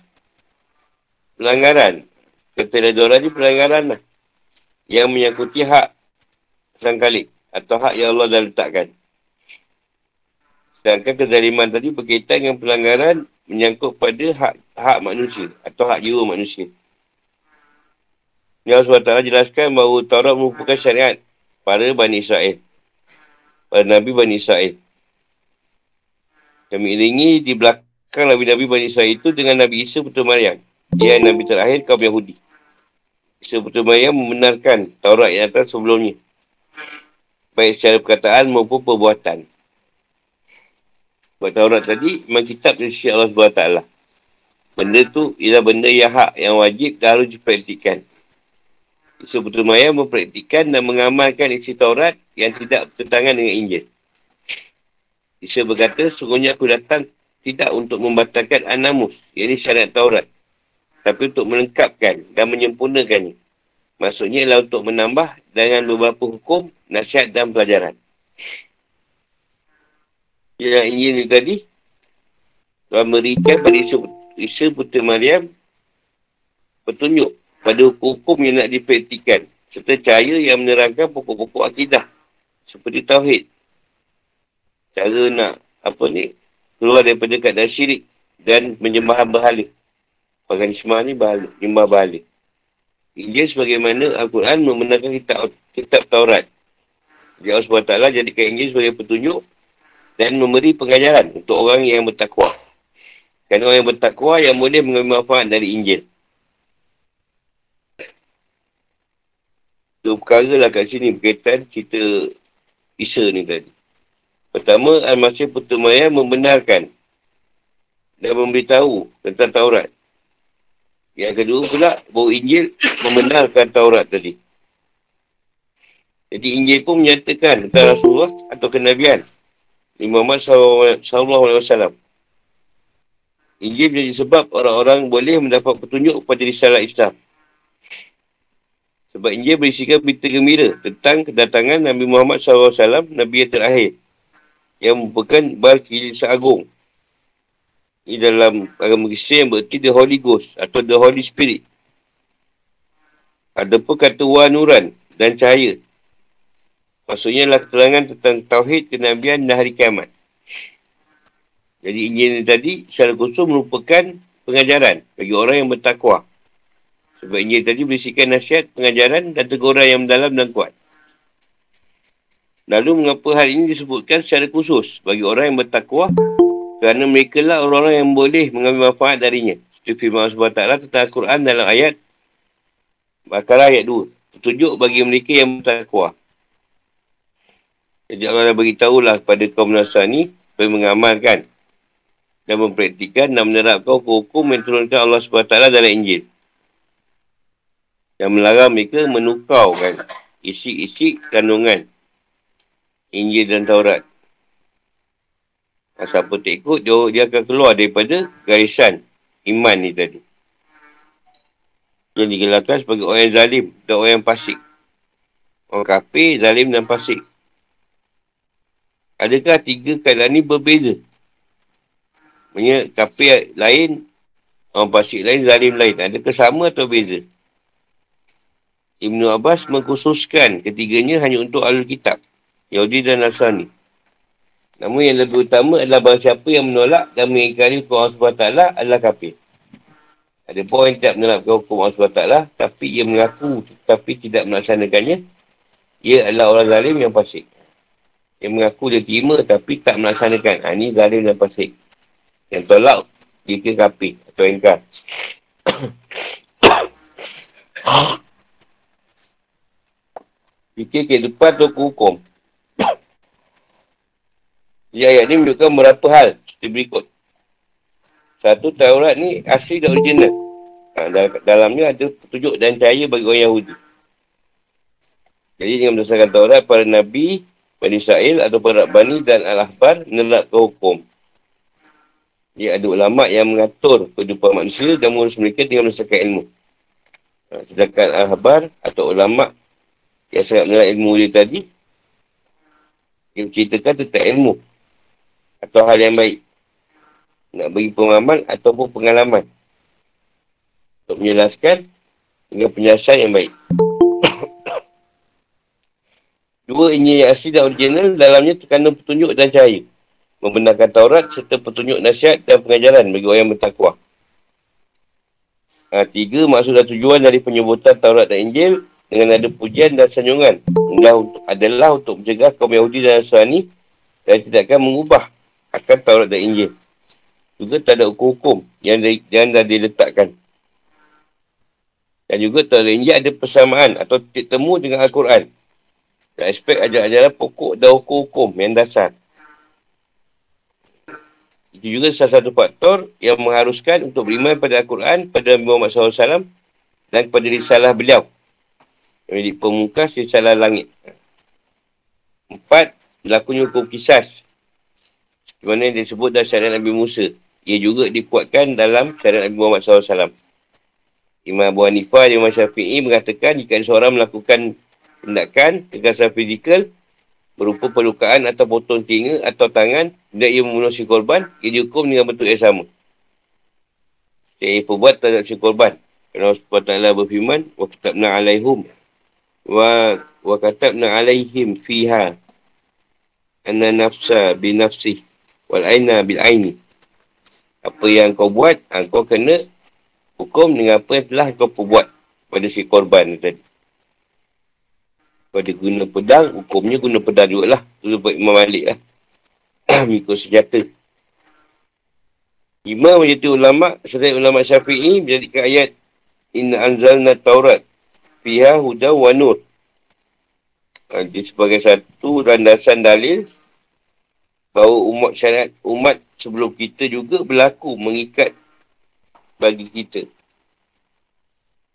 pelanggaran Keteledoran ni pelanggaran lah. Yang menyangkuti hak sang kalik. Atau hak yang Allah dah letakkan. Sedangkan kezaliman tadi berkaitan dengan pelanggaran menyangkut pada hak hak manusia. Atau hak jiwa manusia. Allah SWT jelaskan bahawa Taurat merupakan syariat para Bani Israel. Para Nabi Bani Israel. Kami iringi di belakang Nabi-Nabi Bani Israel itu dengan Nabi Isa Putra Maryam. Dia Nabi terakhir kaum Yahudi. Isa Putra Maryam membenarkan Taurat yang atas sebelumnya. Baik secara perkataan maupun perbuatan. Buat Taurat tadi, memang kitab dari sisi Allah SWT. Benda tu ialah benda yang hak, yang wajib dan harus dipraktikkan. Isa Putra Maryam mempraktikkan dan mengamalkan isi Taurat yang tidak bertentangan dengan Injil. Isa berkata, sungguhnya aku datang tidak untuk membatalkan anamus, iaitu syariat Taurat tapi untuk melengkapkan dan menyempurnakannya. Maksudnya ialah untuk menambah dengan beberapa hukum, nasihat dan pelajaran. Yang ini tadi, Tuhan berikan pada Isa, Putera Maryam petunjuk pada hukum-hukum yang nak dipraktikan serta cahaya yang menerangkan pokok-pokok akidah seperti Tauhid. Cara nak apa ni keluar daripada keadaan syirik dan menyembah berhala. Paganisma ni bahala, nyembah bahala. Injil sebagaimana Al-Quran membenarkan kitab, kitab Taurat. Jadi Allah SWT jadikan Injil sebagai petunjuk dan memberi pengajaran untuk orang yang bertakwa. Kerana orang yang bertakwa yang boleh mengambil manfaat dari Injil. Dua perkara lah kat sini berkaitan cerita Isa ni tadi. Pertama, Al-Masih Putu Maya membenarkan dan memberitahu tentang Taurat. Yang kedua pula, bahawa Injil membenarkan Taurat tadi. Jadi Injil pun menyatakan tentang Rasulullah atau kenabian. Imam Muhammad SAW. Injil menjadi sebab orang-orang boleh mendapat petunjuk pada risalah Islam. Sebab Injil berisikan berita gembira tentang kedatangan Nabi Muhammad SAW, Nabi yang terakhir. Yang merupakan Balkil Seagung ini dalam agama Kristian berarti the Holy Ghost atau the Holy Spirit. Ada pun kata wanuran dan cahaya. Maksudnya adalah keterangan tentang Tauhid, Kenabian dan Hari Kiamat. Jadi Injil tadi secara khusus merupakan pengajaran bagi orang yang bertakwa. Sebab Injil tadi berisikan nasihat, pengajaran dan teguran yang mendalam dan kuat. Lalu mengapa hal ini disebutkan secara khusus bagi orang yang bertakwa? Kerana mereka lah orang-orang yang boleh mengambil manfaat darinya. Seperti firman Allah SWT tentang Al-Quran dalam ayat Bakar ayat 2. Tunjuk bagi mereka yang bertakwa. Jadi Allah dah beritahulah kepada kaum Nasrani supaya mengamalkan dan mempraktikkan dan menerapkan hukum yang turunkan Allah SWT dalam Injil. Dan melarang mereka menukaukan isi-isi kandungan Injil dan Taurat. Dan siapa tak ikut, dia, dia akan keluar daripada garisan iman ni tadi. Yang digelarkan sebagai orang yang zalim dan orang yang pasik. Orang kafir, zalim dan pasik. Adakah tiga keadaan ni berbeza? Maksudnya kafir lain, orang pasik lain, zalim lain. Adakah sama atau beza? Ibn Abbas mengkhususkan ketiganya hanya untuk alul kitab. Yahudi dan Nasrani. Namun yang lebih utama adalah bahawa siapa yang menolak dan mengingkari hukum Allah SWT adalah kafir. Ada pun yang tidak menolak hukum Allah SWT tapi ia mengaku tapi tidak melaksanakannya. Ia adalah orang zalim yang pasik. Yang mengaku dia terima tapi tak melaksanakan. Ha, ini zalim dan pasik. Yang tolak, dia kira kapi atau engkar. Fikir kehidupan atau hukum. Jadi ayat ni menunjukkan beberapa hal seperti berikut. Satu, Taurat ni asli dan original. Ha, dalamnya ada petunjuk dan cahaya bagi orang Yahudi. Jadi dengan berdasarkan Taurat, para Nabi, Bani Israel atau para Bani dan Al-Ahbar menerapkan hukum. Dia ada ulama yang mengatur kehidupan manusia dan mengurus mereka dengan berdasarkan ilmu. Ha, sedangkan Al-Ahbar atau ulama yang sangat mengenal ilmu dia tadi, dia menceritakan tentang ilmu atau hal yang baik. Nak bagi pengalaman ataupun pengalaman. Untuk menjelaskan dengan penjelasan yang baik. Dua ini yang asli dan original dalamnya terkandung petunjuk dan cahaya membenarkan Taurat serta petunjuk nasihat dan pengajaran bagi orang yang bertakwa. Ha, tiga maksud dan tujuan dari penyebutan Taurat dan Injil dengan ada pujian dan sanjungan adalah untuk, adalah untuk mencegah kaum Yahudi dan Nasrani dan tidak akan mengubah akan Taurat dan Injil. Juga tak ada hukum-hukum yang, yang dah diletakkan. Dan juga Taurat dan Injil ada persamaan atau titik temu dengan Al-Quran. Dan aspek ajar-ajaran pokok dan hukum-hukum yang dasar. Itu juga salah satu faktor yang mengharuskan untuk beriman pada Al-Quran, pada Nabi Muhammad SAW dan kepada risalah beliau. Yang di pemungkas risalah langit. Empat, berlakunya hukum kisas. Di mana yang disebut dalam syariat Nabi Musa. Ia juga dikuatkan dalam syariat Nabi Muhammad SAW. Imam Abu Hanifah dan Imam Syafi'i mengatakan jika seorang melakukan tindakan kekerasan fizikal berupa pelukaan atau potong telinga atau tangan dan ia membunuh si korban, ia dihukum dengan bentuk yang sama. Yang ia perbuat terhadap si korban. Kerana Allah SWT berfirman, wa kitabna alaihum wa, wa katabna alaihim fiha anna nafsa binafsih wal aina bil aini. Apa yang kau buat, ha, kau kena hukum dengan apa yang telah kau perbuat pada si korban tadi pada guna pedang, hukumnya guna pedang juga lah. Itu buat Imam Malik lah. Mikul senjata. Imam menjadi ulama, selain ulama syafi'i, menjadikan ayat Inna anzalna taurat fiha huda wa nur. Jadi ha, sebagai satu randasan dalil bahawa umat syariat umat sebelum kita juga berlaku mengikat bagi kita.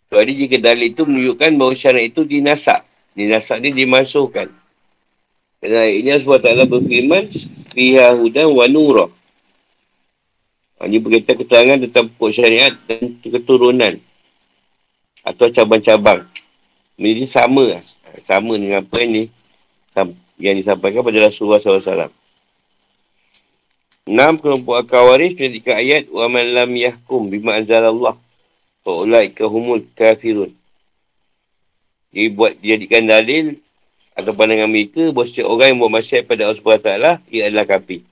Jadi jika dalil itu menunjukkan bahawa syariat itu dinasak di nasab ni dimasukkan. Kerana ini Allah SWT berfirman, Fiha hudan wa nurah. Ini berkaitan keterangan tentang pokok syariat dan keturunan. Atau cabang-cabang. Ini sama lah. Sama dengan apa ini yang disampaikan pada Rasulullah SAW. Enam kelompok akawaris ketika ayat wa man lam yahkum bima anzalallah fa ulaika humul kafirun. Dia buat jadikan dalil atau pandangan mereka bahawa setiap orang yang buat masyarakat pada Allah SWT ia adalah kafir.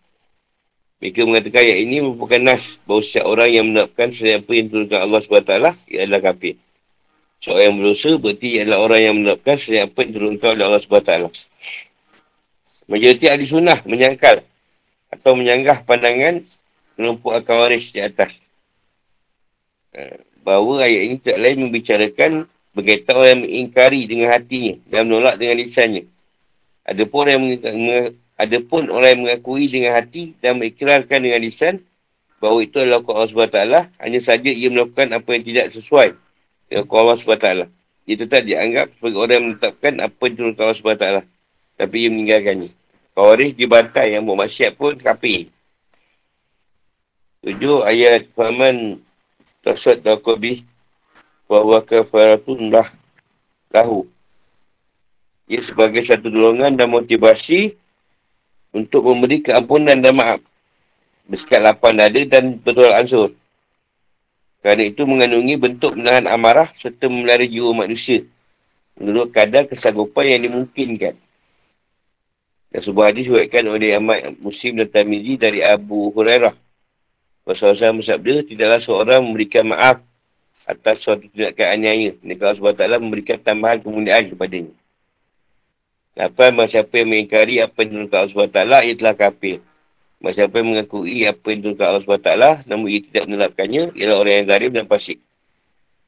Mereka mengatakan ayat ini merupakan nas bahawa setiap orang yang menerapkan selain apa yang turunkan Allah SWT ia adalah kafir. Seorang yang berdosa berarti ia adalah orang yang menerapkan selain apa yang turunkan oleh Allah SWT. Majoriti ahli sunnah menyangkal atau menyanggah pandangan menumpuk akal waris di atas. Eh, bahawa ayat ini tak lain membicarakan berkaitan orang yang mengingkari dengan hatinya dan menolak dengan lisannya. Adapun orang yang meng- adapun orang yang mengakui dengan hati dan mengikrarkan dengan lisan bahawa itu adalah Allah SWT, hanya saja ia melakukan apa yang tidak sesuai dengan Allah SWT. Ia tetap dianggap sebagai orang yang menetapkan apa yang turun Allah SWT. Tapi ia meninggalkannya. Kawaris dibantai yang buat masyarakat pun kapir. Tujuh ayat Faman Tasad Dakobi Wahuwa kafaratun lah lahu. Ia sebagai satu dorongan dan motivasi untuk memberi keampunan dan maaf. Bersekat lapan dada dan betul ansur. Kerana itu mengandungi bentuk menahan amarah serta memelihara jiwa manusia. Menurut kadar kesanggupan yang dimungkinkan. Dan sebuah hadis diwakilkan oleh Ahmad Muslim dan Tamizi dari Abu Hurairah. Rasulullah bersabda, tidaklah seorang memberikan maaf atas suatu tindakan aniaya. Negara Allah SWT memberikan tambahan kemuliaan kepadanya. Apa siapa yang mengingkari apa yang diturunkan Allah SWT, ia telah kafir. Siapa yang mengakui apa yang diturunkan Allah SWT, namun ia tidak menerapkannya, ialah orang yang zalim dan fasik.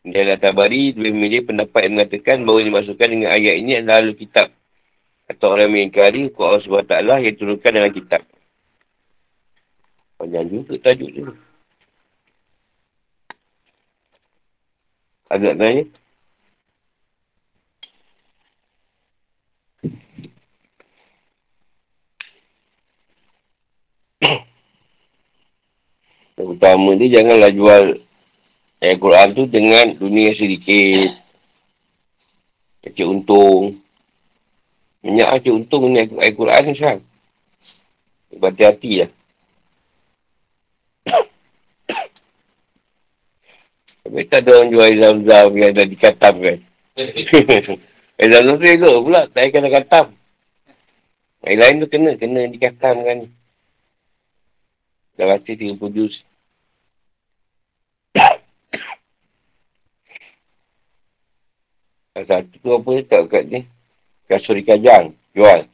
Dan Tabari lebih memilih pendapat yang mengatakan bahawa yang dimasukkan dengan ayat ini adalah kitab. Atau orang yang mengingkari hukum Allah SWT yang diturunkan dalam kitab. Panjang juga tajuk tu. Agak tanya. Yang pertama dia janganlah jual ayat Quran tu dengan dunia sedikit. Kecil untung. Banyak kecil untung ni ayat Quran ni sekarang. Berhati-hati lah. Tapi tak ada orang jual air zam-zam yang dah dikatam kan. air zam-zam tu elok pula. Tak kena katam. Air lain tu kena. Kena dikatam kan. Dah rasa 30 juz. Satu tu apa tak kat ni. Kasuri kajang. Jual.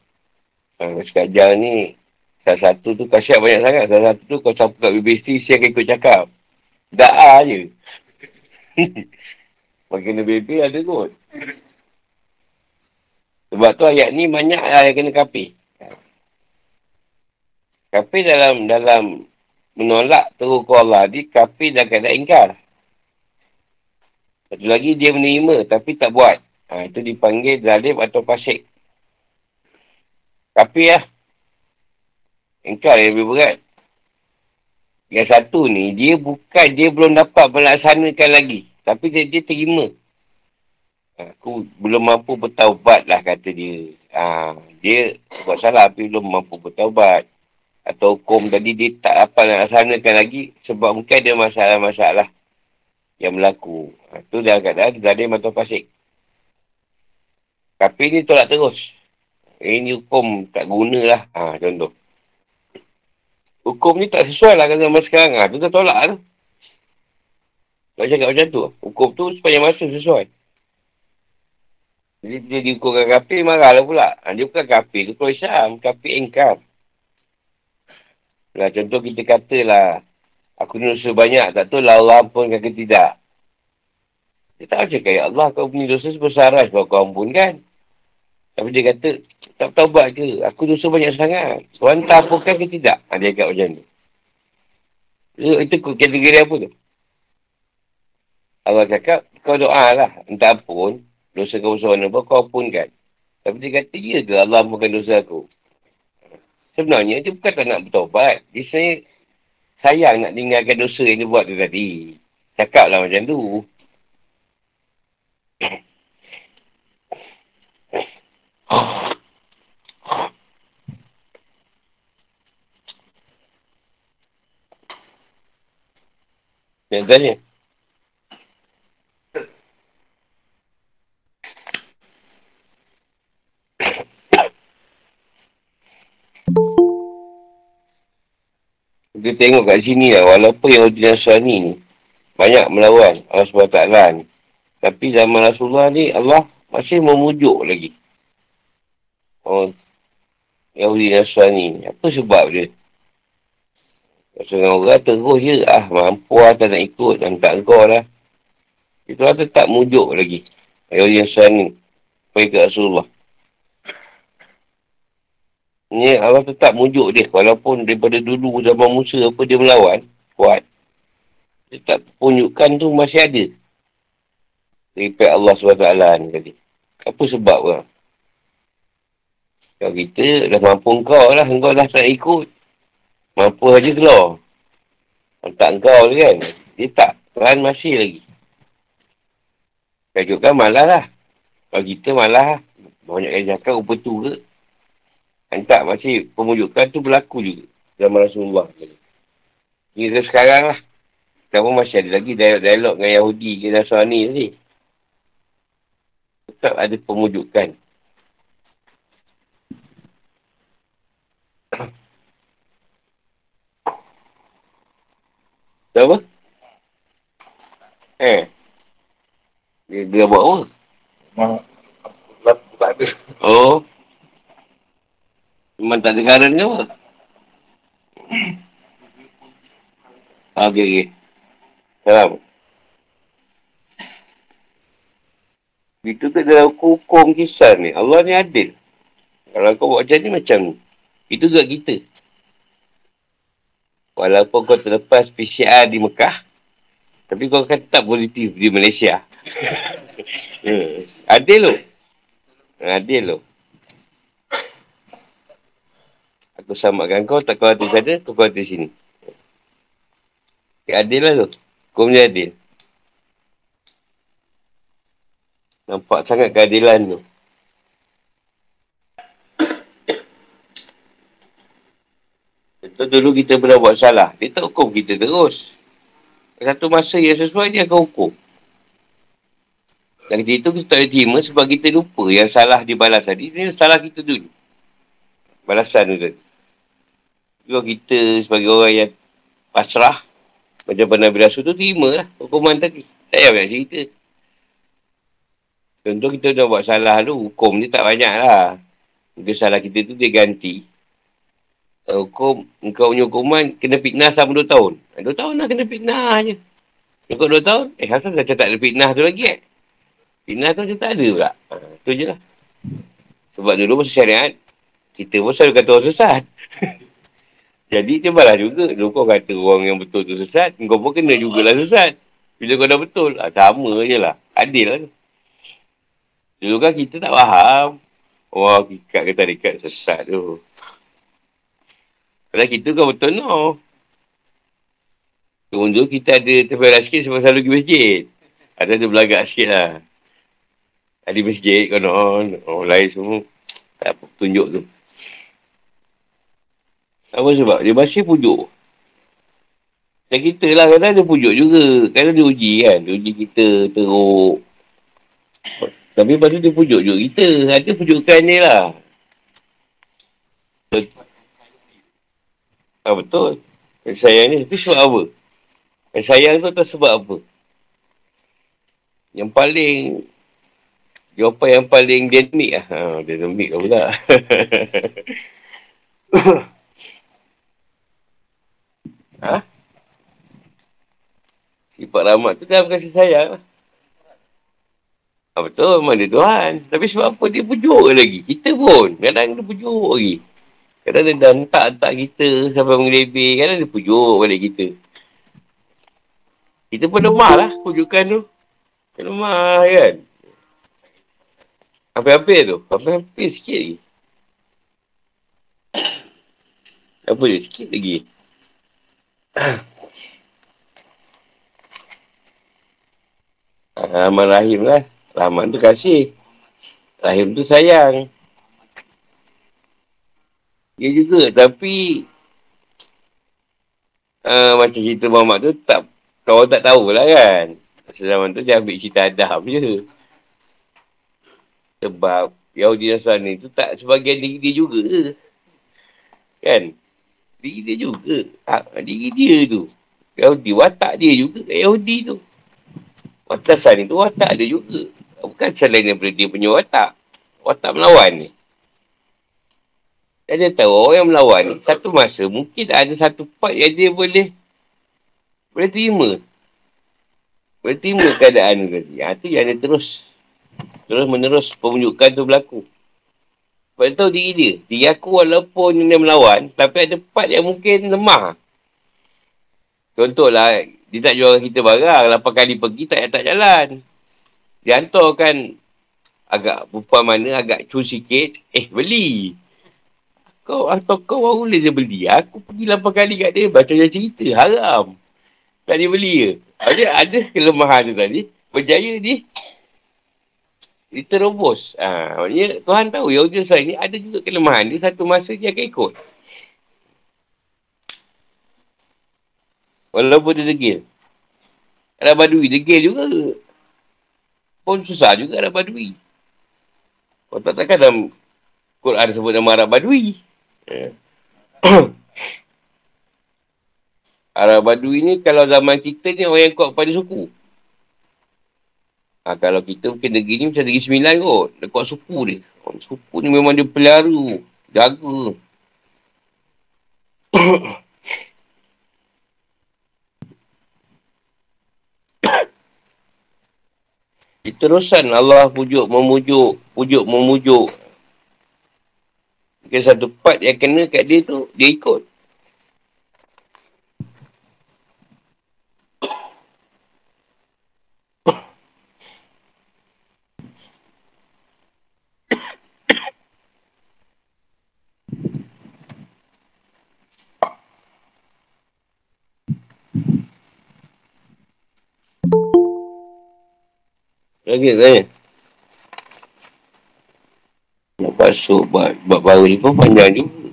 Kasuri kajang ni. Salah satu tu kasihat banyak sangat. Salah satu tu kau sapu kat BBC. Siang ikut cakap. Da'a je. Makin baby ada kot. Sebab tu ayat ni banyak lah yang kena kapi. Kapi dalam dalam menolak teruk Allah di kapi dah kena ingkar. Satu lagi dia menerima tapi tak buat. Ha, itu dipanggil zalim atau fasik. Kapi lah. Ingkar yang lebih berat. Yang satu ni, dia bukan, dia belum dapat melaksanakan lagi. Tapi dia, dia terima. Aku belum mampu bertaubat lah, kata dia. Ha, dia buat salah, tapi belum mampu bertaubat. Atau hukum tadi, dia tak dapat melaksanakan lagi. Sebab mungkin ada masalah-masalah yang berlaku. Ha, tu dah keadaan, ada atau pasik. Tapi ni tolak terus. Ini hukum tak guna lah. Ha, contoh. Hukum ni tak sesuai lah dengan zaman sekarang. Ha, tu dah tolak tu. Tak cakap macam tu. Hukum tu sepanjang masa sesuai. Jadi dia dihukumkan kafir, marahlah pula. Ha, dia bukan kafir. Dia kalau Islam. Kafir engkar. Nah, contoh kita katalah. Aku ni dosa banyak. Tak tahu lah Allah ampunkan ke tidak. Dia tak cakap, ya Allah kau punya dosa sebesar lah sebab kau ampunkan. Tapi dia kata, tak taubat ke? Aku dosa banyak sangat. Tuhan tak ampunkan ke tidak? Ha, dia cakap macam tu. Itu kategori apa tu? Allah cakap, kau doa lah. Entah ampun. Dosa kau besar mana pun, kau ampunkan. Tapi dia kata, ya ke Allah ampunkan dosa aku? Sebenarnya, dia bukan tak nak bertobat. Dia sebenarnya sayang nak tinggalkan dosa yang dia buat tu tadi. Cakap lah macam tu. Yang. Kita tengok kat sini lah, walaupun yang Udina Suhani ni, banyak melawan Allah SWT ni. Tapi zaman Rasulullah ni, Allah masih memujuk lagi. Oh, Yahudi Nasrani ni. Apa sebab dia? Sebab orang terus je, ah mampu lah tak nak ikut, dan tak kau lah. Itu lah tetap mujuk lagi. Yahudi Nasrani. Pergi ke Rasulullah. Ni Allah tetap mujuk dia. Walaupun daripada dulu zaman Musa apa dia melawan. Kuat. Tetap punjukkan tu masih ada. Daripada Allah SWT ni tadi. Apa sebab lah? Kalau kita dah mampu engkau lah. Engkau dah tak ikut. Mampu aja keluar. Tak engkau tu kan. Dia tak. Tuhan masih lagi. Kajuk kan malah lah. Kalau kita malah lah. Banyak yang cakap rupa tu ke. Kan tak, masih pemujukan tu berlaku juga. Zaman Rasulullah. Hingga sekarang lah. Kamu masih ada lagi dialog-dialog dengan Yahudi ke Nasrani tadi. Tetap ada pemujukan. Apa? Eh. Dia, dia buat apa? Oh. Memang tak ada garan ke apa? Okey, okey. Salam. Itu tu dalam hukum kisah ni. Allah ni adil. Kalau kau buat macam ni, macam ni. Itu juga kita. Walaupun kau terlepas PCR di Mekah, tapi kau akan tetap positif di Malaysia. Hmm. adil lo. Adil lo. Aku samakan kau, tak kau hati sana, kau kau hati sini. Adil lah tu. Kau punya adil. Nampak sangat keadilan tu. Contoh dulu kita pernah buat salah. Dia tak hukum kita terus. Satu masa yang sesuai dia akan hukum. Dan itu kita tak terima sebab kita lupa yang salah dibalas tadi. Ini salah kita dulu. Balasan tu tadi. Kalau kita sebagai orang yang pasrah, macam Nabi Rasul tu, terima lah hukuman tadi. Tak payah banyak cerita. Contoh kita dah buat salah tu, hukum dia tak banyak lah. Mungkin salah kita tu dia ganti. Hukum, engkau punya hukuman kena fitnah sama 2 tahun. 2 tahun lah kena fitnah je. Engkau 2 tahun, eh asal macam tak ada fitnah tu lagi eh? Fitnah tu macam tak ada pula. Ha, tu je lah. Sebab dulu masa syariat, kita pun selalu kata orang sesat. Jadi dia balas juga. Dulu kau kata orang yang betul tu sesat, kau pun kena jugalah sesat. Bila kau dah betul, ah, sama je lah. Adil lah. Dulu kan kita tak faham. Wah, kikat ke tarikat sesat tu. Padahal kita kan betul no. Dulu kita ada terperak sikit sebab selalu pergi masjid. Ada tu belagak sikit lah. Ada masjid konon. Orang lain semua. Tak tunjuk tu. Apa sebab? Dia masih pujuk. Dan kita lah kadang dia pujuk juga. Kadang dia uji kan. Dia uji kita teruk. Tapi lepas tu dia pujuk juga kita. Ada pujukan dia lah. Ah, betul. Yang sayang ni. Tapi sebab apa? Yang sayang tu tak sebab apa? Yang paling Jawapan yang paling dinamik lah. Ha, dinamik lah pula. Ha? Sifat rahmat tu dalam kasih sayang lah. Ha, betul, memang dia Tuhan. Tapi sebab apa dia pujuk lagi? Kita pun. Kadang dia pujuk lagi. Kadang dia dah hentak-hentak kita sampai mengelebih. Kadang dia pujuk balik kita. Kita pun lemah lah pujukan tu. Lemah kan. Hampir-hampir tu. Hampir-hampir sikit lagi. Apa dia? Sikit lagi. Rahman Rahim lah. Rahman tu kasih. Rahim tu sayang. Dia juga. Tapi uh, macam cerita Muhammad tu tak kau tak tahulah kan. Zaman tu dia ambil cerita adab je. Sebab Yahudi Nasrani tu tak sebagian diri dia juga. Kan? Diri dia juga. Ha, diri dia tu. Yahudi, watak dia juga kat Yahudi tu. Watasan itu watak dia juga. Bukan selain daripada dia punya watak. Watak melawan ni. Dan dia tahu orang yang melawan ni, satu masa mungkin ada satu part yang dia boleh boleh terima. Boleh terima keadaan tadi. Ha, tu yang dia terus terus menerus pemunjukan tu berlaku. Sebab dia tahu diri dia. Diri aku walaupun dia melawan, tapi ada part yang mungkin lemah. Contohlah, dia tak jual kita barang. Lapan kali pergi, tak tak jalan. Dia hantarkan agak perempuan mana, agak cu sikit. Eh, beli. Kau atau kau baru boleh dia beli. Aku pergi lapan kali kat dia. Baca dia cerita. Haram. Tak dia beli ke? Ada, ada kelemahan tu tadi. Berjaya ni. Dia terobos. Ha, maknanya Tuhan tahu. Yahudi saya ni ada juga kelemahan. Dia satu masa dia akan ikut. Walaupun dia degil. Ada badui. Degil juga. Pun susah juga ada badui. Kau tak takkan dalam Quran sebut nama Arab Badui. Yeah. Arab Badui ni kalau zaman kita ni orang yang kuat pada suku. Ha, kalau kita mungkin negeri ni macam negeri sembilan kot. Dia kuat suku dia. Orang suku ni memang dia pelihara. Jaga. Terusan Allah pujuk, memujuk, pujuk, memujuk. Mungkin satu part yang kena kat dia tu, dia ikut. Lagi tanya. Nak basuh buat, buat baru ni pun panjang juga.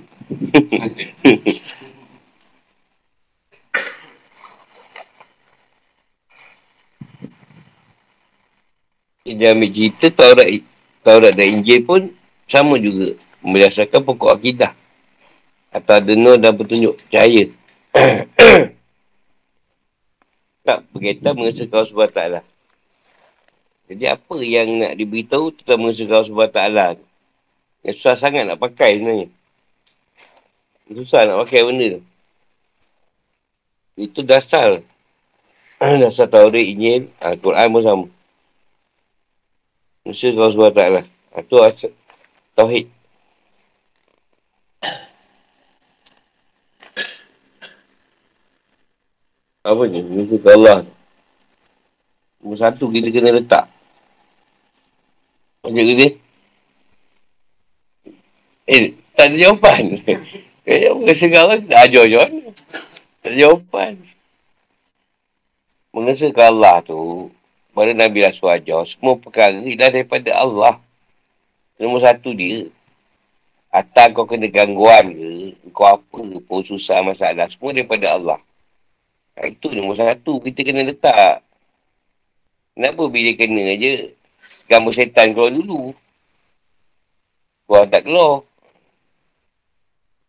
Dia ambil cerita Taurat, Taurat dan Injil pun sama juga. Berdasarkan pokok akidah. Atau ada nur dan petunjuk cahaya. tak berkaitan mengesahkan Allah SWT lah. Jadi apa yang nak diberitahu tentang mengesahkan Allah SWT yang susah sangat nak pakai sebenarnya. Susah nak pakai benda tu. Itu dasar. dasar Taurat, Injil, Al-Quran pun sama. Mesti kau sebab tak lah. Itu asal Tauhid. Apa ni? Mesti ke Allah. Nombor satu kita kena letak. Macam dia. Eh, tak ada jawapan. Mengesa kau kan tak ajar je. Tak ada jawapan. Mengesa ke Allah tu, pada Nabi Rasul ajar, semua perkara dah daripada Allah. Nombor satu dia. Atau kau kena gangguan ke, kau apa pun susah masalah, semua daripada Allah. Itu nombor satu, kita kena letak. Kenapa bila kena je, gambar setan keluar dulu. Kau tak keluar.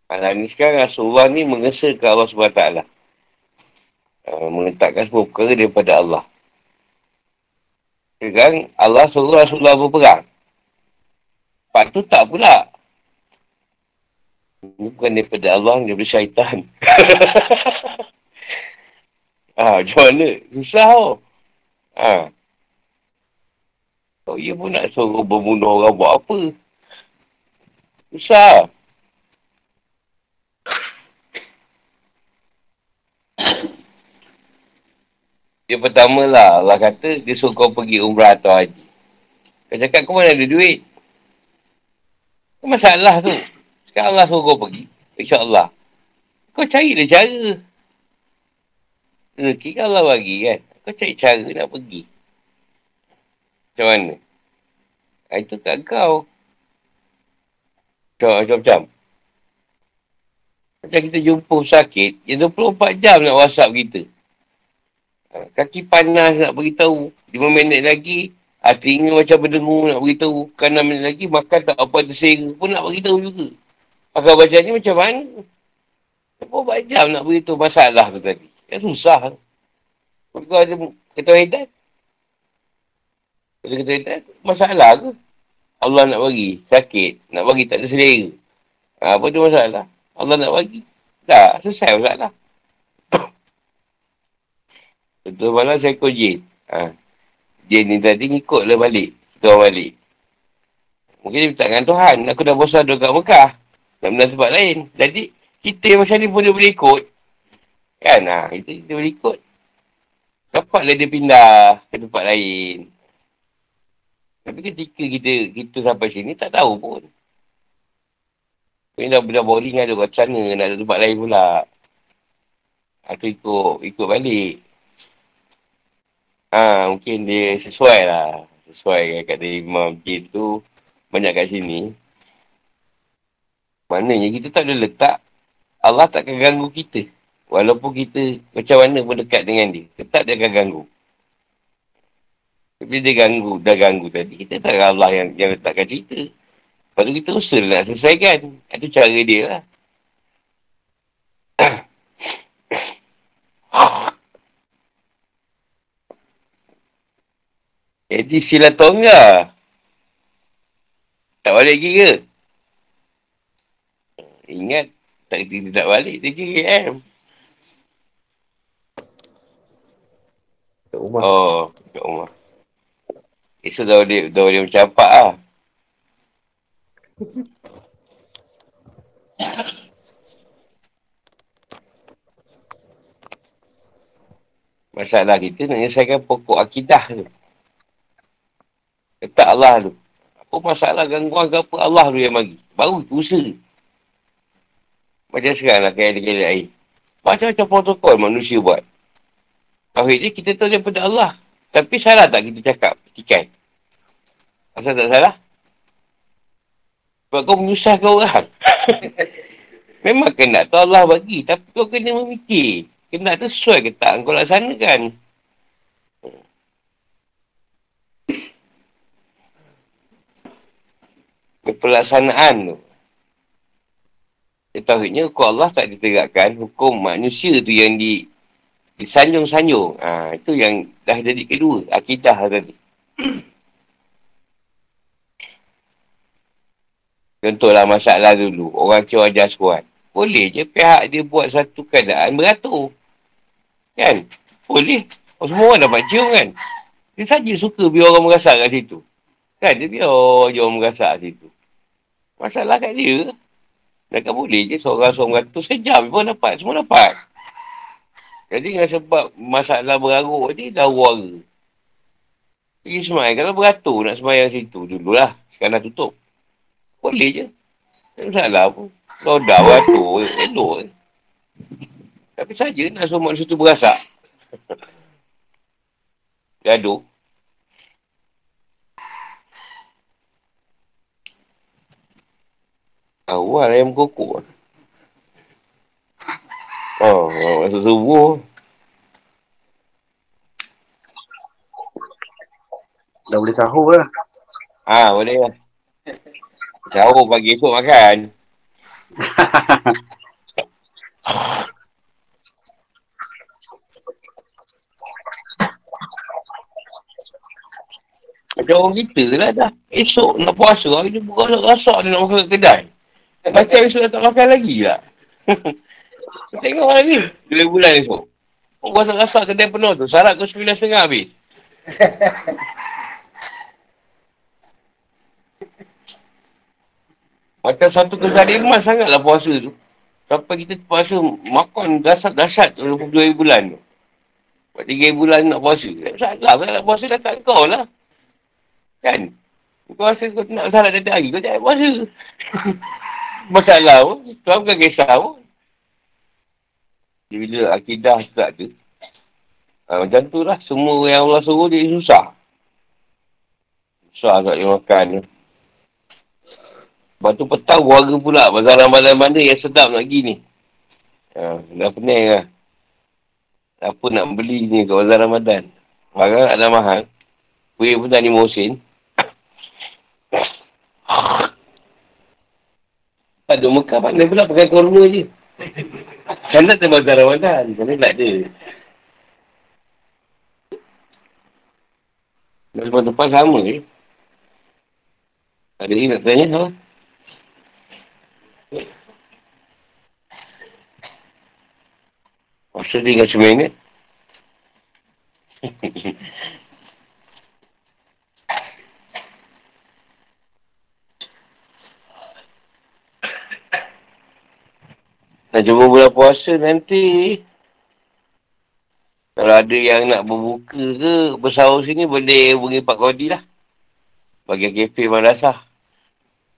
Alah ni sekarang Rasulullah ni mengesa ke Allah SWT. Uh, mengletakkan semua perkara daripada Allah. Sekarang Allah suruh Rasulullah berperang. Lepas tu tak pula. Ini bukan daripada Allah, daripada syaitan. ah, macam mana? Susah tau. Ah. Oh, ia pun nak suruh membunuh orang buat apa? Susah. Dia pertama lah, Allah kata dia suruh kau pergi umrah atau haji. Kau cakap kau mana ada duit? Apa masalah tu? Sekarang Allah suruh kau pergi. InsyaAllah. Kau cari dia cara. Rezeki kan Allah bagi kan. Kau cari cara nak pergi. Macam mana? Ha, itu kat kau. Macam-macam. Macam kita jumpa sakit, yang 24 jam nak whatsapp kita. Kaki panas nak beritahu. 5 minit lagi, ha, telinga macam berdengung nak beritahu. Kan 6 minit lagi, makan tak apa tersera pun nak beritahu juga. Agar baca ni macam mana? Berapa jam nak beritahu masalah tu tadi. Kan susah. Kau ada ketauhidan. Kalau ketauhidan, masalah ke? Allah nak bagi, sakit. Nak bagi, tak selera. Ha, apa tu masalah? Allah nak bagi. Dah, selesai masalah. Betul malam saya ikut jin. Ha. Jin ni tadi ngikutlah balik. Kita balik. Mungkin dia minta dengan Tuhan. Aku dah bosan duduk kat Mekah. Nak benda tempat lain. Jadi, kita macam ni pun dia boleh ikut. Kan? Ha, kita, kita boleh ikut. Dapatlah dia pindah ke tempat lain. Tapi ketika kita kita sampai sini, tak tahu pun. Ini dah, dah boring ada kat sana, nak ada tempat lain pula. Aku ikut, ikut balik. Ha, mungkin dia sesuai lah. Sesuai kata Imam Jin tu, banyak kat sini. Maknanya kita tak boleh letak Allah tak akan ganggu kita. Walaupun kita macam mana pun dekat dengan dia. Tetap dia akan ganggu. Tapi dia ganggu, dah ganggu tadi. Kita tak Allah yang, yang letakkan cerita. Lepas tu kita usaha nak selesaikan. Itu cara dia lah. Jadi sila tongga. Tak balik lagi ke? Ingat, tak kita tak balik, 3 km. Kat rumah. Oh, kat rumah. Esok dah boleh, dah boleh mencapak lah. Masalah kita nak menyelesaikan pokok akidah tu. Letak Allah tu. Apa masalah gangguan ke apa Allah tu yang bagi. Baru usaha. Macam sekarang lah kayak ada air. Macam-macam protokol manusia buat. Ni kita tahu daripada Allah. Tapi salah tak kita cakap petikan? Asal tak salah? Sebab kau menyusahkan orang. Memang kena tahu Allah bagi. Tapi kau kena memikir. Kena tu sesuai ke tak kau laksanakan. Pelaksanaan tu. Tauhidnya hukum Allah tak ditegakkan. Hukum manusia tu yang di disanjung-sanjung. Ha, itu yang dah jadi kedua. Akidah tadi. Contohlah masalah dulu. Orang cewek ajar kuat. Boleh je pihak dia buat satu keadaan beratur. Kan? Boleh. Oh, semua orang dapat cium kan? Dia saja suka biar orang merasak kat situ. Kan? Dia biar orang merasak kat situ. Masalah kat dia. Mereka boleh je seorang-seorang ratus sejam pun dapat. Semua dapat. Jadi dengan sebab masalah beraruk ni dah warga. Pergi semayang. Kalau beratur nak semayang situ dululah. Sekarang dah tutup. Boleh je. Tak masalah pun. Kalau dah beratur, elok. Tapi saja nak semua manusia tu berasak. Gaduh. Awal ayam kokok. Oh, masa subuh. Dah boleh sahur lah. Ah, boleh lah. Sahur pagi esok makan. Macam orang kita lah dah. Esok nak puasa, hari ni bukan rasa ni nak makan kedai. Macam esok dah tak makan lagi lah. Tengok hari ni. Dua bulan esok. Oh, rasa-rasa kedai penuh tu. Syarat kau sembilan setengah habis. Macam satu kezaliman sangatlah puasa tu. Sampai kita puasa makan dasar-dasar 22 bulan tu. Buat 3 bulan nak puasa. Salah lah nak puasa dah tak kau lah. Kan? Kau rasa kau nak salah dari hari, kau jangan puasa. Masalah pun. Tuan bukan kisah pun. Bila akidah start tu. Ha, macam tu lah. Semua yang Allah suruh dia susah. Susah tak dia makan tu. Lepas tu petang warga pula. Pasal ramadan mana yang sedap nak pergi ni. Ha, dah pening lah. Apa nak beli ni kat pasal ramadan. Barang ada mahal. Kuih pun dah lima Tak ada Mekah pandai pula pakai korma je. Kan tak terbazar Ramadan. Kan tak ada. Lepas-lepas sama ke? Ada ni nak tanya apa? Masa tinggal seminit. Nak cuba bulan puasa nanti. Kalau ada yang nak berbuka ke, bersahur sini boleh hubungi Pak Kodi lah. Bagi kafe madrasah.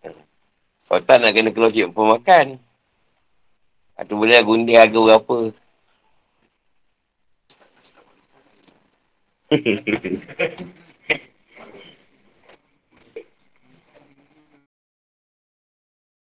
Kalau tak nak kena keluar cik pemakan. Atau boleh lah gundi harga berapa.